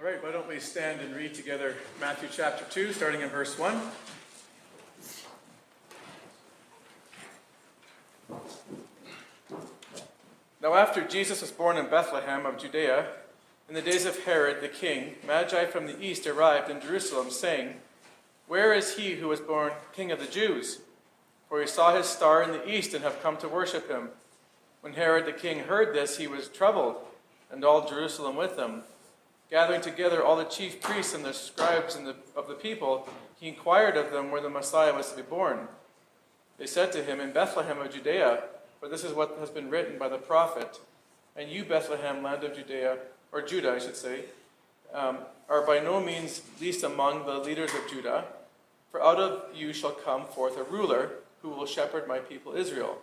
All right, why don't we stand and read together Matthew chapter 2, starting in verse 1. Now, after Jesus was born in Bethlehem of Judea, in the days of Herod the king, Magi from the east arrived in Jerusalem, saying, Where is he who was born king of the Jews? For we saw his star in the east and have come to worship him. When Herod the king heard this, he was troubled, and all Jerusalem with him. Gathering together all the chief priests and the scribes and the, of the people, he inquired of them where the Messiah was to be born. They said to him, In Bethlehem of Judea, for this is what has been written by the prophet. And you, Bethlehem, land of Judea, or Judah, I should say, um, are by no means least among the leaders of Judah, for out of you shall come forth a ruler who will shepherd my people Israel.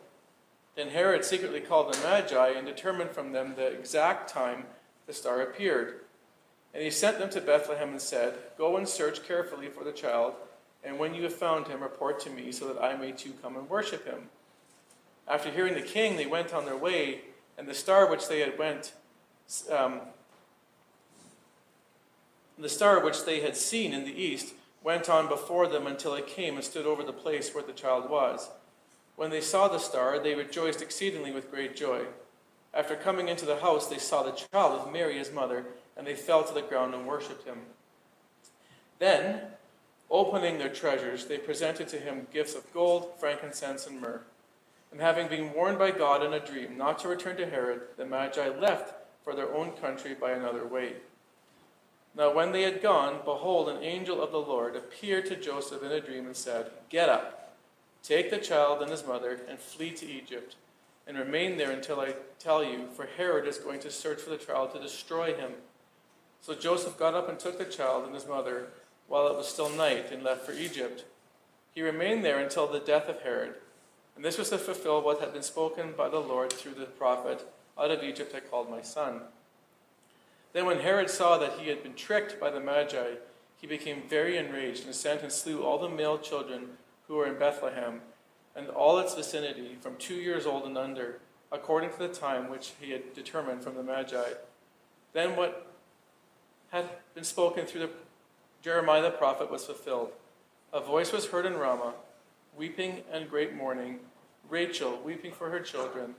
Then Herod secretly called the Magi and determined from them the exact time the star appeared. And he sent them to Bethlehem and said, Go and search carefully for the child, and when you have found him, report to me, so that I may too come and worship him. After hearing the king, they went on their way, and the star which they had went, um, the star which they had seen in the east, went on before them until it came and stood over the place where the child was. When they saw the star, they rejoiced exceedingly with great joy. After coming into the house, they saw the child with Mary his mother, and they fell to the ground and worshipped him. Then, opening their treasures, they presented to him gifts of gold, frankincense, and myrrh. And having been warned by God in a dream not to return to Herod, the Magi left for their own country by another way. Now, when they had gone, behold, an angel of the Lord appeared to Joseph in a dream and said, Get up, take the child and his mother, and flee to Egypt, and remain there until I tell you, for Herod is going to search for the child to destroy him. So Joseph got up and took the child and his mother while it was still night and left for Egypt. He remained there until the death of Herod. And this was to fulfill what had been spoken by the Lord through the prophet Out of Egypt I called my son. Then, when Herod saw that he had been tricked by the Magi, he became very enraged and sent and slew all the male children who were in Bethlehem and all its vicinity from two years old and under, according to the time which he had determined from the Magi. Then, what had been spoken through the Jeremiah the prophet was fulfilled. A voice was heard in Ramah weeping and great mourning, Rachel weeping for her children,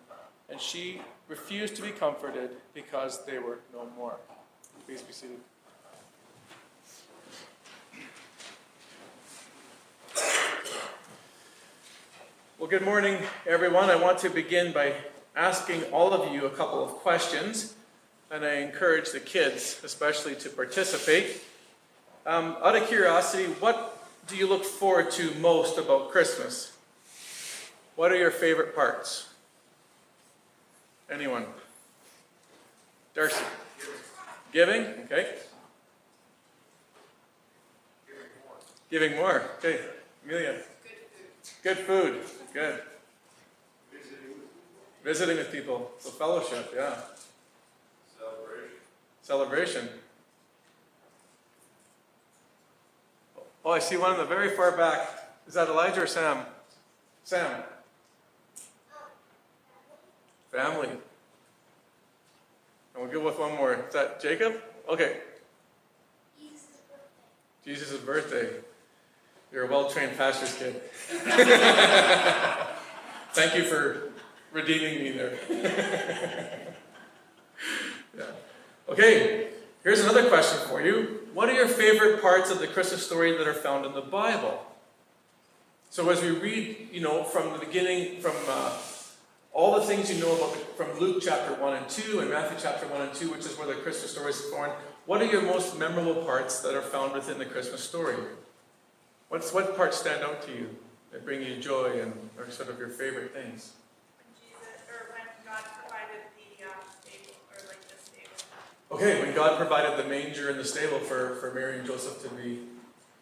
and she refused to be comforted because they were no more. Please be seated. Well, good morning, everyone. I want to begin by asking all of you a couple of questions, and I encourage the kids, especially, to participate. Um, out of curiosity, what do you look forward to most about Christmas? What are your favorite parts? Anyone? Darcy? Giving? Okay. Giving more. Okay. Amelia? Good food. Good. Visiting with people. So fellowship, yeah. Celebration. Oh, I see one in the very far back. Is that Elijah or Sam? Sam. Family. And we'll go with one more. Is that Jacob? Okay. Jesus' birthday. You're a well trained pastor's kid. Thank you for redeeming me there. Okay, here's another question for you. What are your favorite parts of the Christmas story that are found in the Bible? So as we read, you know, from the beginning, from uh, all the things you know about the, from Luke chapter 1 and 2 and Matthew chapter 1 and 2, which is where the Christmas story is born, what are your most memorable parts that are found within the Christmas story? What's, what parts stand out to you that bring you joy and are sort of your favorite things? Okay, when God provided the manger and the stable for, for Mary and Joseph to be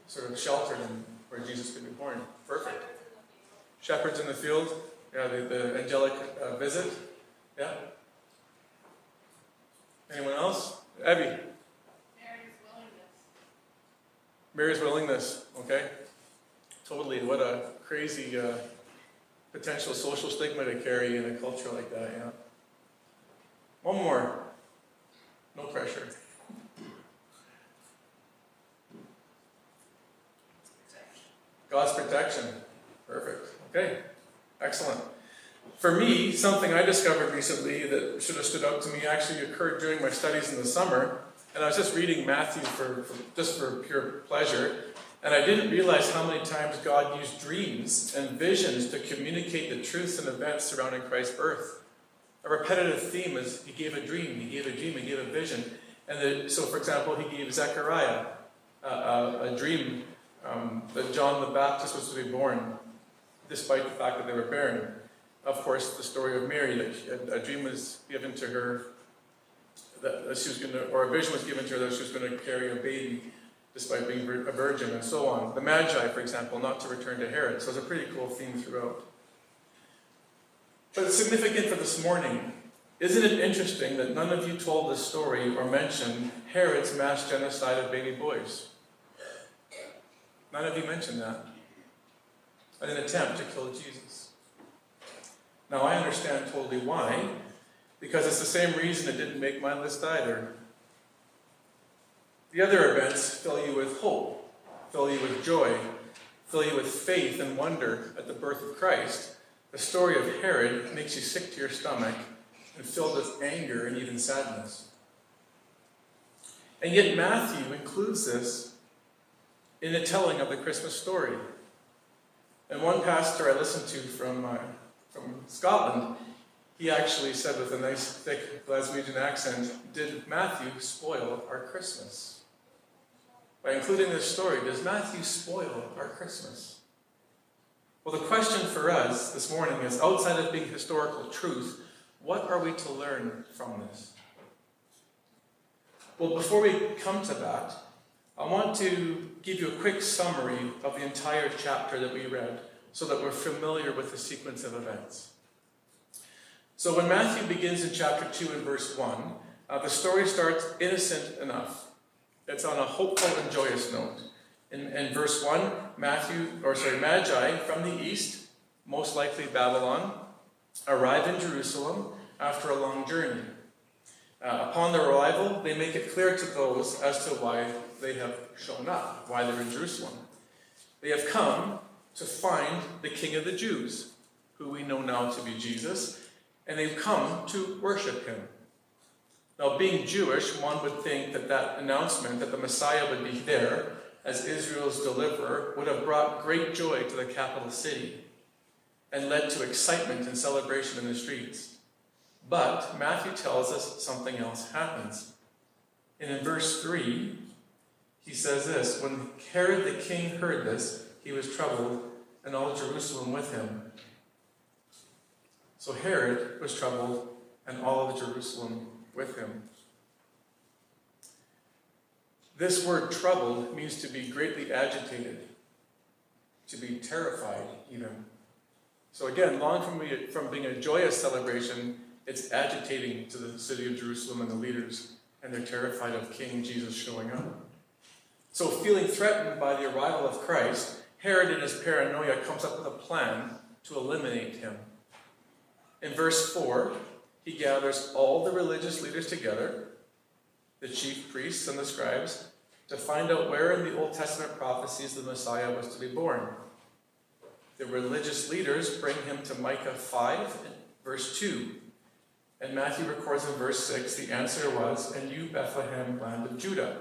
sort of sheltered and where Jesus could be born. Perfect. Shepherds in the field. Yeah, the, the angelic uh, visit. Yeah. Anyone else? Abby. Mary's willingness. Mary's willingness. Okay. Totally. What a crazy uh, potential social stigma to carry in a culture like that. Yeah. One more. No pressure. God's protection. Perfect. Okay. Excellent. For me, something I discovered recently that should have stood out to me actually occurred during my studies in the summer. And I was just reading Matthew for, for just for pure pleasure. And I didn't realize how many times God used dreams and visions to communicate the truths and events surrounding Christ's birth. A repetitive theme is he gave a dream, he gave a dream, he gave a vision. And the, so, for example, he gave Zechariah a, a, a dream um, that John the Baptist was to be born, despite the fact that they were barren. Of course, the story of Mary, that a, a dream was given to her that, she was going to, or a vision was given to her that she was going to carry a baby despite being a virgin, and so on. The Magi, for example, not to return to Herod. So it's a pretty cool theme throughout. But it's significant for this morning. Isn't it interesting that none of you told this story or mentioned Herod's mass genocide of baby boys? None of you mentioned that. In an attempt to kill Jesus. Now I understand totally why, because it's the same reason it didn't make my list either. The other events fill you with hope, fill you with joy, fill you with faith and wonder at the birth of Christ. The story of Herod makes you sick to your stomach and filled with anger and even sadness. And yet, Matthew includes this in the telling of the Christmas story. And one pastor I listened to from, uh, from Scotland, he actually said with a nice thick Glaswegian accent, Did Matthew spoil our Christmas? By including this story, does Matthew spoil our Christmas? Well, the question for us this morning is outside of being historical truth, what are we to learn from this? Well, before we come to that, I want to give you a quick summary of the entire chapter that we read so that we're familiar with the sequence of events. So, when Matthew begins in chapter 2 and verse 1, uh, the story starts innocent enough. It's on a hopeful and joyous note. In, in verse 1, Matthew, or sorry, Magi from the east, most likely Babylon, arrive in Jerusalem after a long journey. Uh, upon their arrival, they make it clear to those as to why they have shown up, why they're in Jerusalem. They have come to find the King of the Jews, who we know now to be Jesus, and they've come to worship him. Now, being Jewish, one would think that that announcement that the Messiah would be there as Israel's deliverer would have brought great joy to the capital city and led to excitement and celebration in the streets. But Matthew tells us something else happens. And in verse 3, he says this When Herod the king heard this, he was troubled, and all Jerusalem with him. So Herod was troubled, and all of Jerusalem with him. This word troubled means to be greatly agitated, to be terrified, even. So again, long from, from being a joyous celebration, it's agitating to the city of Jerusalem and the leaders, and they're terrified of King Jesus showing up. So, feeling threatened by the arrival of Christ, Herod in his paranoia comes up with a plan to eliminate him. In verse 4, he gathers all the religious leaders together, the chief priests and the scribes, to find out where in the Old Testament prophecies the Messiah was to be born. The religious leaders bring him to Micah 5, verse 2. And Matthew records in verse 6 the answer was, And you, Bethlehem, land of Judah.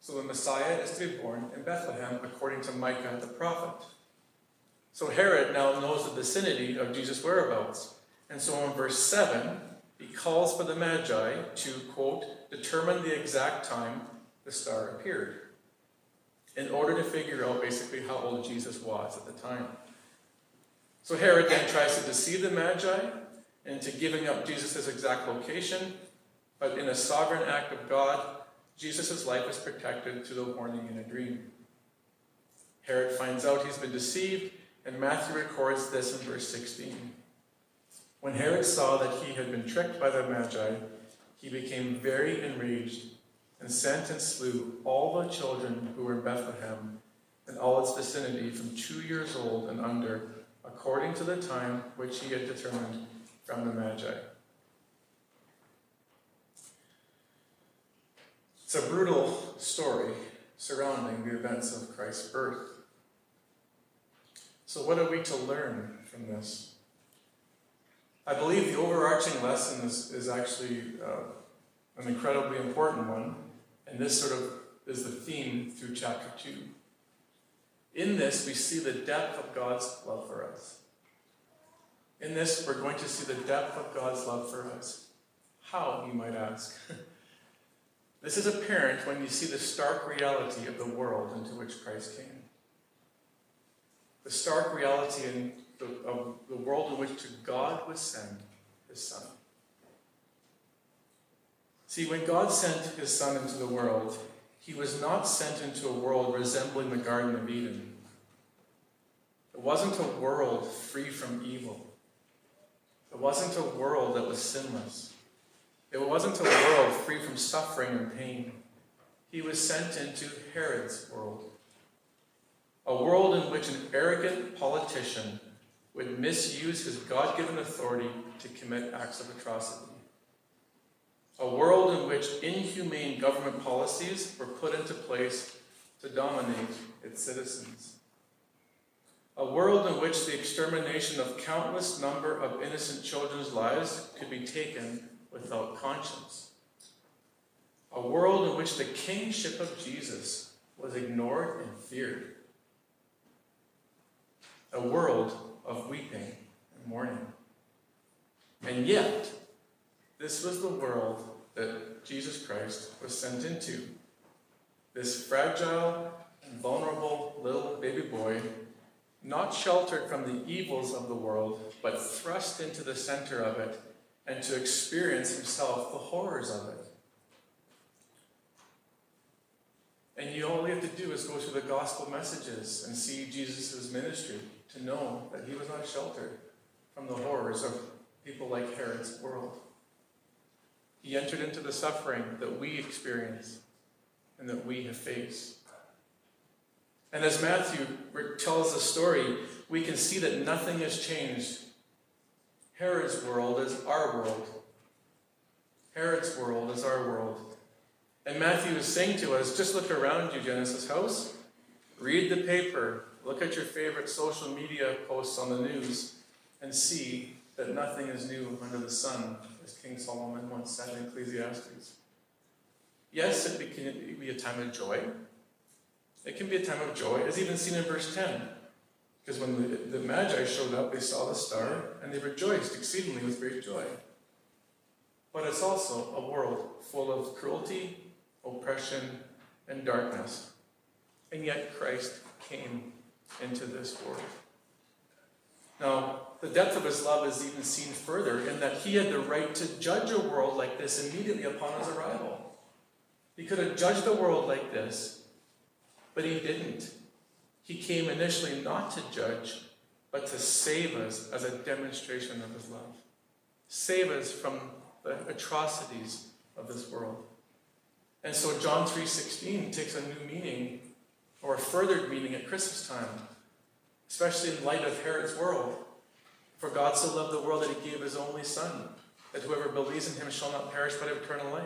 So the Messiah is to be born in Bethlehem according to Micah the prophet. So Herod now knows the vicinity of Jesus' whereabouts. And so in verse 7, he calls for the Magi to, quote, determine the exact time the star appeared in order to figure out basically how old Jesus was at the time. So Herod then tries to deceive the Magi into giving up Jesus' exact location, but in a sovereign act of God, Jesus' life is protected through the warning in a dream. Herod finds out he's been deceived, and Matthew records this in verse 16. When Herod saw that he had been tricked by the Magi, he became very enraged and sent and slew all the children who were in Bethlehem and all its vicinity from two years old and under, according to the time which he had determined from the Magi. It's a brutal story surrounding the events of Christ's birth. So, what are we to learn from this? I believe the overarching lesson is, is actually uh, an incredibly important one, and this sort of is the theme through chapter 2. In this, we see the depth of God's love for us. In this, we're going to see the depth of God's love for us. How, you might ask? this is apparent when you see the stark reality of the world into which Christ came. The stark reality in the, of the world in which God would send his Son. See, when God sent his Son into the world, he was not sent into a world resembling the Garden of Eden. It wasn't a world free from evil. It wasn't a world that was sinless. It wasn't a world free from suffering and pain. He was sent into Herod's world. A world in which an arrogant politician would misuse his God given authority to commit acts of atrocity. A world in which inhumane government policies were put into place to dominate its citizens. A world in which the extermination of countless number of innocent children's lives could be taken without conscience. A world in which the kingship of Jesus was ignored and feared. A world of weeping and mourning. And yet, this was the world that Jesus Christ was sent into. This fragile and vulnerable little baby boy, not sheltered from the evils of the world, but thrust into the center of it and to experience himself the horrors of it. You have to do is go through the gospel messages and see Jesus' ministry to know that he was not sheltered from the horrors of people like Herod's world. He entered into the suffering that we experience and that we have faced. And as Matthew tells the story, we can see that nothing has changed. Herod's world is our world. Herod's world is our world. And Matthew is saying to us just look around you, Genesis House. Read the paper. Look at your favorite social media posts on the news and see that nothing is new under the sun, as King Solomon once said in Ecclesiastes. Yes, it can be a time of joy. It can be a time of joy, as even seen in verse 10. Because when the, the Magi showed up, they saw the star and they rejoiced exceedingly with great joy. But it's also a world full of cruelty, oppression, and darkness. And yet Christ came into this world. Now, the depth of his love is even seen further in that he had the right to judge a world like this immediately upon his arrival. He could have judged a world like this, but he didn't. He came initially not to judge, but to save us as a demonstration of his love. Save us from the atrocities of this world. And so John 3:16 takes a new meaning or a furthered meaning at Christmas time, especially in light of Herod's world. For God so loved the world that he gave his only son, that whoever believes in him shall not perish but have eternal life.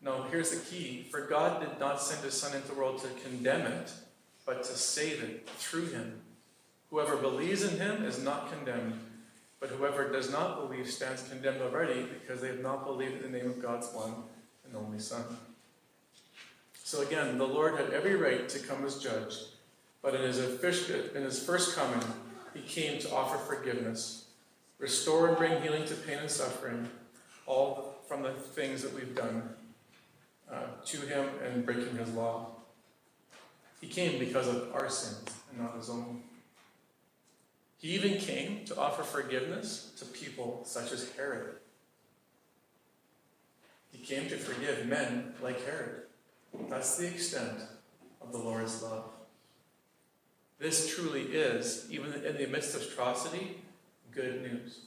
No, here's the key. For God did not send his son into the world to condemn it, but to save it through him. Whoever believes in him is not condemned, but whoever does not believe stands condemned already because they have not believed in the name of God's one and only Son. So again, the Lord had every right to come as judge, but in his, in his first coming, he came to offer forgiveness, restore and bring healing to pain and suffering, all from the things that we've done uh, to him and breaking his law. He came because of our sins and not his own. He even came to offer forgiveness to people such as Herod. He came to forgive men like Herod. That's the extent of the Lord's love. This truly is, even in the midst of atrocity, good news.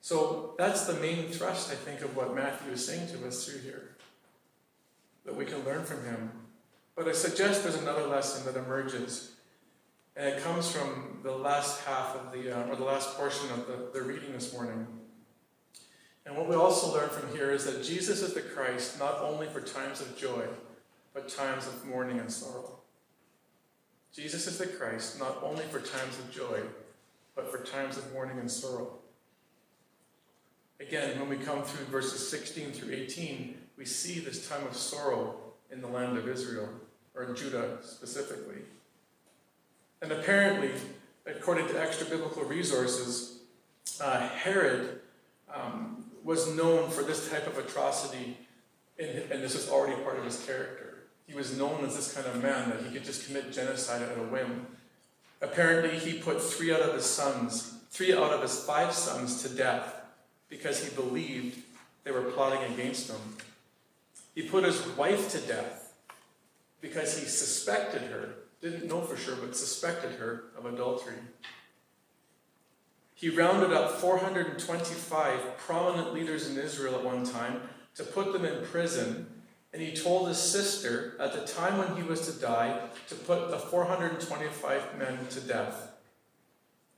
So that's the main thrust, I think, of what Matthew is saying to us through here. That we can learn from him. But I suggest there's another lesson that emerges. And it comes from the last half of the, uh, or the last portion of the, the reading this morning. And what we also learn from here is that Jesus is the Christ not only for times of joy, but times of mourning and sorrow. Jesus is the Christ not only for times of joy, but for times of mourning and sorrow. Again, when we come through verses 16 through 18, we see this time of sorrow in the land of Israel, or in Judah specifically. And apparently, according to extra biblical resources, uh, Herod um, was known for this type of atrocity, and this was already part of his character. He was known as this kind of man that he could just commit genocide at a whim. Apparently, he put three out of his sons, three out of his five sons, to death because he believed they were plotting against him. He put his wife to death because he suspected her, didn't know for sure, but suspected her of adultery. He rounded up 425 prominent leaders in Israel at one time to put them in prison and he told his sister at the time when he was to die to put the 425 men to death,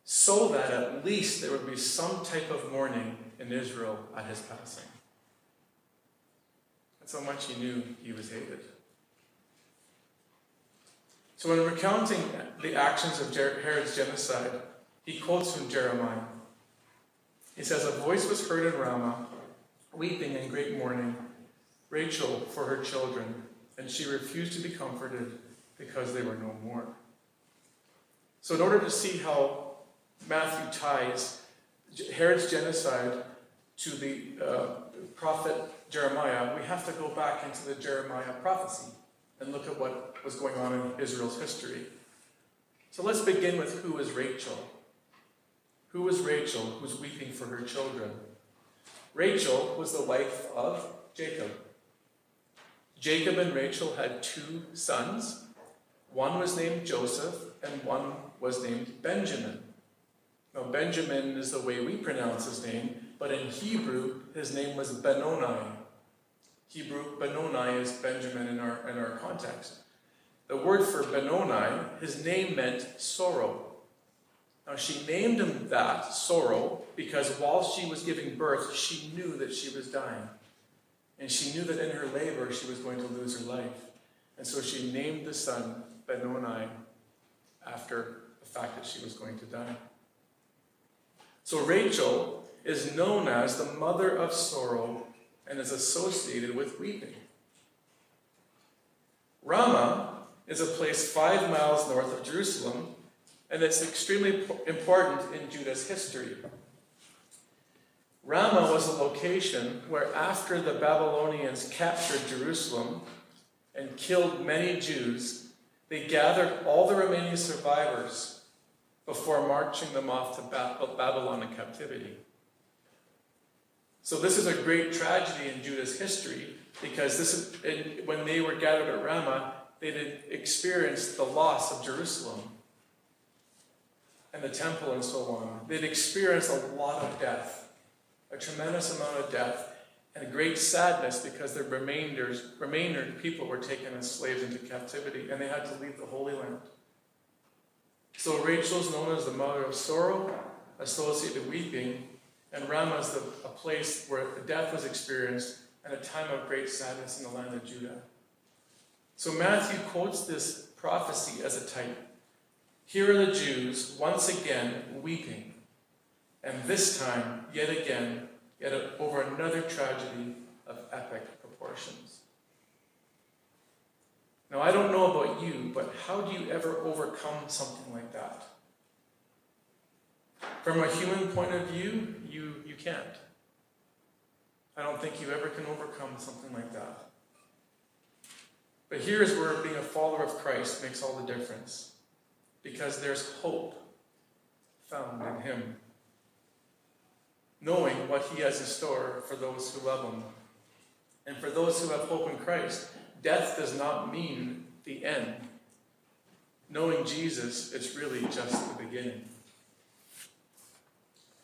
so that at least there would be some type of mourning in Israel at his passing. That's how much he knew he was hated. So, when recounting the actions of Herod's genocide, he quotes from Jeremiah. He says, A voice was heard in Ramah, weeping in great mourning Rachel for her children, and she refused to be comforted because they were no more. So, in order to see how Matthew ties Herod's genocide to the uh, prophet Jeremiah, we have to go back into the Jeremiah prophecy and look at what was going on in Israel's history. So let's begin with who is Rachel. Who was Rachel who was weeping for her children? Rachel was the wife of Jacob. Jacob and Rachel had two sons. One was named Joseph, and one was named Benjamin. Now, Benjamin is the way we pronounce his name, but in Hebrew, his name was Benoni. Hebrew, Benoni is Benjamin in our, in our context. The word for Benoni, his name meant sorrow. Now, she named him that, sorrow, because while she was giving birth, she knew that she was dying. And she knew that in her labor she was going to lose her life. And so she named the son Benoni after the fact that she was going to die. So Rachel is known as the mother of sorrow and is associated with weeping. Ramah is a place five miles north of Jerusalem, and it's extremely important in Judah's history. Ramah was a location where, after the Babylonians captured Jerusalem and killed many Jews, they gathered all the remaining survivors before marching them off to Babylon in captivity. So, this is a great tragedy in Judah's history because this is, when they were gathered at Ramah, they had experienced the loss of Jerusalem and the temple and so on. They'd experienced a lot of death a tremendous amount of death and a great sadness because their remainders, remainder people were taken as slaves into captivity and they had to leave the Holy Land. So Rachel is known as the mother of sorrow, associated with weeping, and Ramah is the, a place where death was experienced and a time of great sadness in the land of Judah. So Matthew quotes this prophecy as a type. Here are the Jews once again weeping and this time, yet again, yet over another tragedy of epic proportions. Now, I don't know about you, but how do you ever overcome something like that? From a human point of view, you, you can't. I don't think you ever can overcome something like that. But here's where being a follower of Christ makes all the difference. Because there's hope found in Him knowing what He has in store for those who love Him. And for those who have hope in Christ, death does not mean the end. Knowing Jesus is really just the beginning.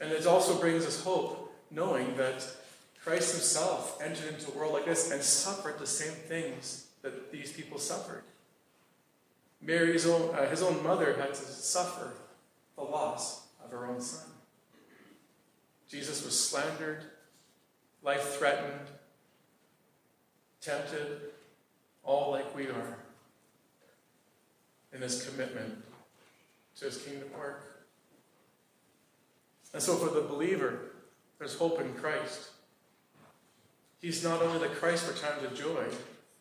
And it also brings us hope, knowing that Christ Himself entered into a world like this and suffered the same things that these people suffered. Mary's own, uh, his own mother had to suffer the loss of her own son. Jesus was slandered, life threatened, tempted, all like we are. in his commitment to his kingdom work. And so for the believer, there's hope in Christ. He's not only the Christ for times of joy,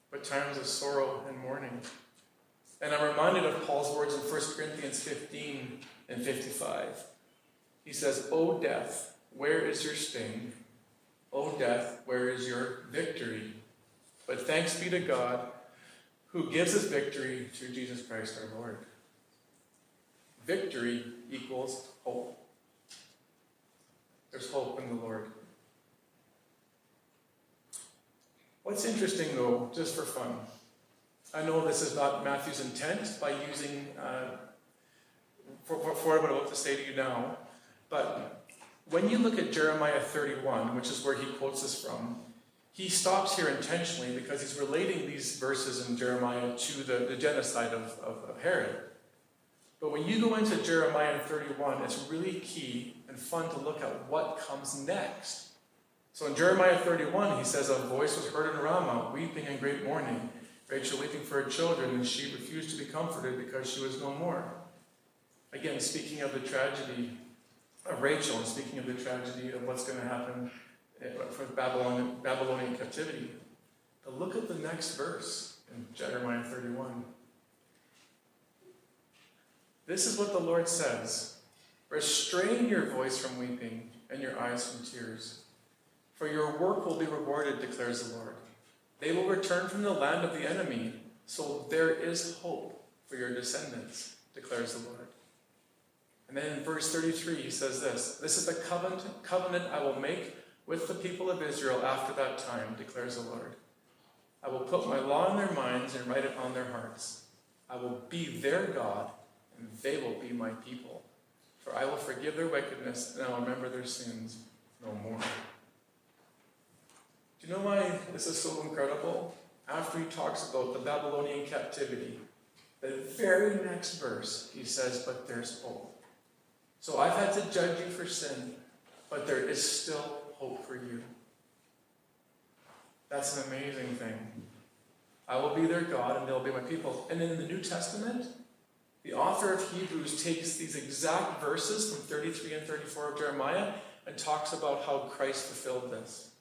but times of sorrow and mourning. And I'm reminded of Paul's words in 1 Corinthians 15 and 55. He says, O death, where is your sting? O death, where is your victory? But thanks be to God who gives us victory through Jesus Christ our Lord. Victory equals hope. There's hope in the Lord. What's interesting, though, just for fun, I know this is not Matthew's intent by using uh, for, for, for what I'm about to say to you now, but when you look at Jeremiah 31, which is where he quotes this from, he stops here intentionally because he's relating these verses in Jeremiah to the, the genocide of, of, of Herod. But when you go into Jeremiah 31, it's really key and fun to look at what comes next. So in Jeremiah 31, he says, A voice was heard in Ramah, weeping and great mourning, Rachel weeping for her children, and she refused to be comforted because she was no more. Again, speaking of the tragedy of Rachel and speaking of the tragedy of what's going to happen eh, for Babylon, Babylonian captivity. But look at the next verse in Jeremiah 31. This is what the Lord says Restrain your voice from weeping and your eyes from tears, for your work will be rewarded, declares the Lord. They will return from the land of the enemy, so there is hope for your descendants, declares the Lord. And then in verse 33, he says this This is the covenant, covenant I will make with the people of Israel after that time, declares the Lord. I will put my law in their minds and write it on their hearts. I will be their God, and they will be my people. For I will forgive their wickedness, and I will remember their sins no more. You know why this is so incredible? After he talks about the Babylonian captivity, the very next verse, he says, But there's hope. So I've had to judge you for sin, but there is still hope for you. That's an amazing thing. I will be their God and they'll be my people. And in the New Testament, the author of Hebrews takes these exact verses from 33 and 34 of Jeremiah and talks about how Christ fulfilled this.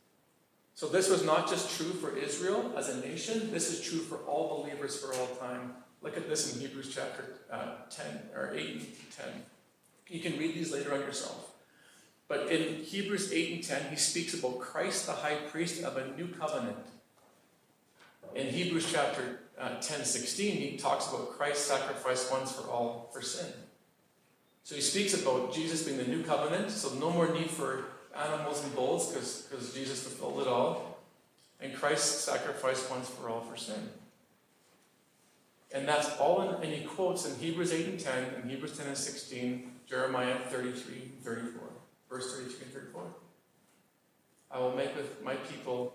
So this was not just true for Israel as a nation, this is true for all believers for all time. Look at this in Hebrews chapter uh, 10 or 8 and 10. You can read these later on yourself. But in Hebrews 8 and 10, he speaks about Christ, the high priest of a new covenant. In Hebrews chapter uh, 10, 16, he talks about Christ's sacrifice once for all for sin. So he speaks about Jesus being the new covenant, so no more need for animals and bulls because Jesus fulfilled it all. And Christ sacrificed once for all for sin. And that's all in, and he quotes in Hebrews 8 and 10, and Hebrews 10 and 16, Jeremiah 33 and 34. Verse 33 and 34. I will make with my people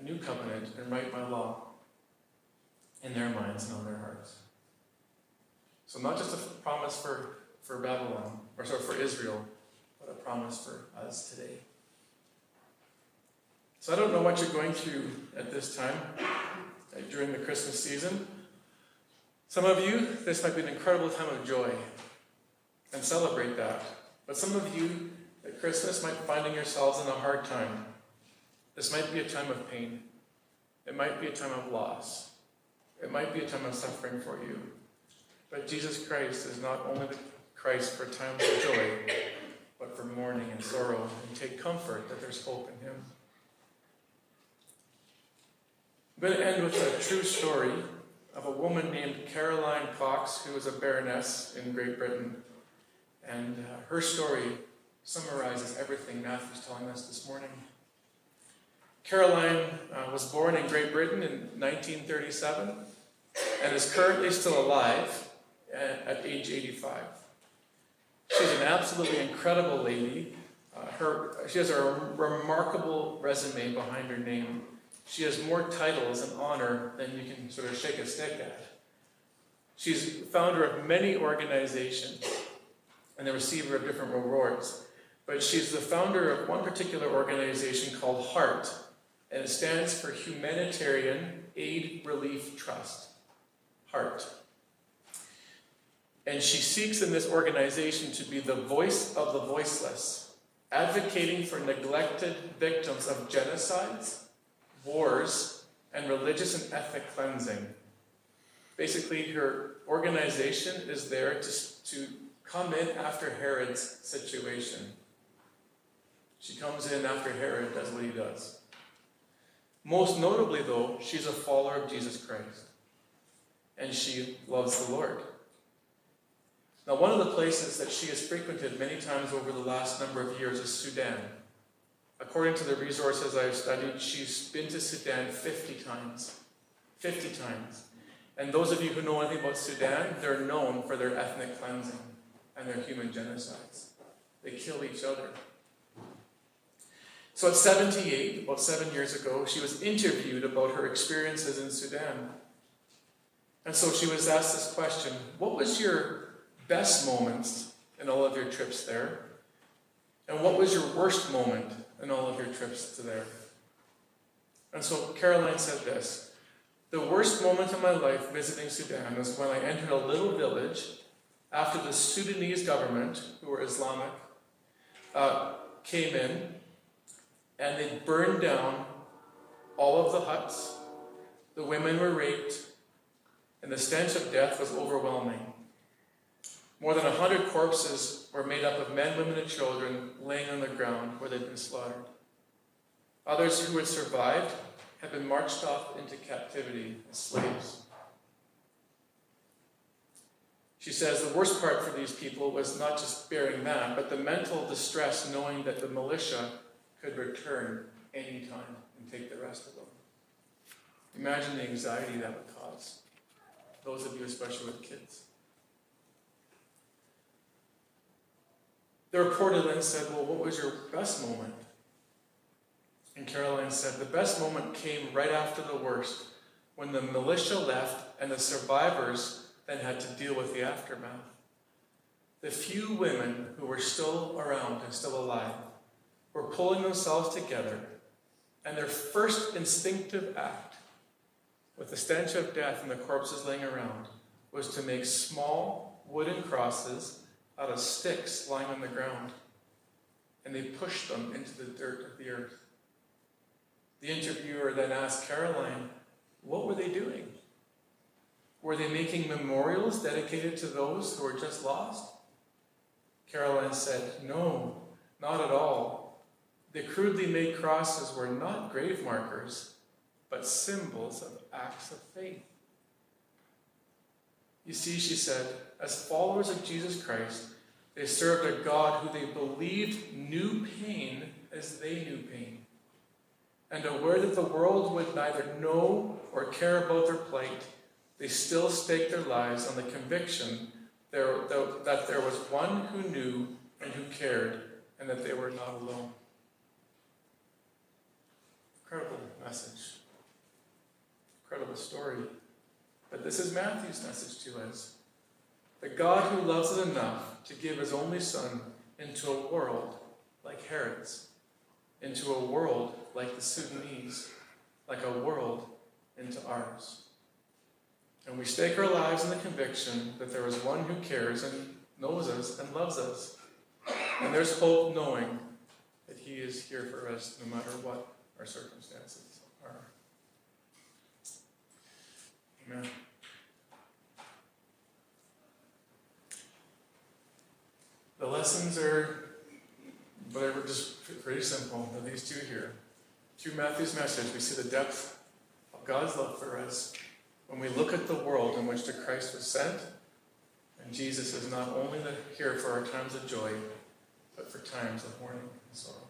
a new covenant and write my law in their minds and on their hearts. So not just a promise for, for Babylon, or sorry, for Israel, a promise for us today. So I don't know what you're going through at this time uh, during the Christmas season. Some of you, this might be an incredible time of joy and celebrate that. But some of you at Christmas might be finding yourselves in a hard time. This might be a time of pain. It might be a time of loss. It might be a time of suffering for you. But Jesus Christ is not only the Christ for times of joy, but for mourning and sorrow. And take comfort that there's hope in Him. I'm going to end with a true story of a woman named Caroline Cox, who was a baroness in Great Britain. And uh, her story summarizes everything Matthew's telling us this morning. Caroline uh, was born in Great Britain in 1937 and is currently still alive at, at age 85. She's an absolutely incredible lady. Uh, her, she has a remarkable resume behind her name. She has more titles and honor than you can sort of shake a stick at. She's founder of many organizations and the receiver of different rewards. But she's the founder of one particular organization called HEART, and it stands for Humanitarian Aid Relief Trust. HEART. And she seeks in this organization to be the voice of the voiceless, advocating for neglected victims of genocides, wars, and religious and ethnic cleansing. Basically, her organization is there to, to come in after Herod's situation. She comes in after Herod does what he does. Most notably, though, she's a follower of Jesus Christ. And she loves the Lord. Now, one of the places that she has frequented many times over the last number of years is Sudan. According to the resources I've studied, she's been to Sudan 50 times. 50 times. And those of you who know anything about Sudan, they're known for their ethnic cleansing and their human genocides. They kill each other. So at 78, about seven years ago, she was interviewed about her experiences in Sudan. And so she was asked this question What was your best moments in all of your trips there? And what was your worst moment in all of your trips to there? And so Caroline said this The worst moment of my life visiting Sudan was when I entered a little village after the Sudanese government, who were Islamic, uh, came in and they burned down all of the huts. The women were raped, and the stench of death was overwhelming. More than a hundred corpses were made up of men, women, and children laying on the ground where they'd been slaughtered. Others who had survived had been marched off into captivity as slaves. She says the worst part for these people was not just bearing that, but the mental distress knowing that the militia could return any time and take the rest of them. Imagine the anxiety that would cause, those of you especially with kids. The reporter then said, Well, what was your best moment? And Caroline said, The best moment came right after the worst, when the militia left and the survivors then had to deal with the aftermath. The few women who were still around and still alive were pulling themselves together, and their first instinctive act, with the stench of death and the corpses laying around, was to make small wooden crosses out of sticks lying on the ground. And they pushed them into the dirt of the earth. The interviewer then asked Caroline, What were they doing? Were they making memorials dedicated to those who were just lost? Caroline said, No, not at all. The crudely made crosses were not grave markers, but symbols of acts of faith. You see, she said, as followers of Jesus Christ, they served a God who they believed knew pain as they knew pain. And aware that the world would neither know or care about their plight, they still staked their lives on the conviction that there was one who knew and who cared, and that they were not alone. Incredible message. Incredible story. But this is Matthew's message to us. The God who loves us enough to give his only Son into a world like Herod's, into a world like the Sudanese, like a world into ours. And we stake our lives in the conviction that there is one who cares and knows us and loves us. And there's hope knowing that he is here for us no matter what our circumstances are. Amen. The lessons are, whatever, just pretty simple. Are these two here. Through Matthew's message, we see the depth of God's love for us when we look at the world in which the Christ was sent. And Jesus is not only here for our times of joy, but for times of mourning and sorrow.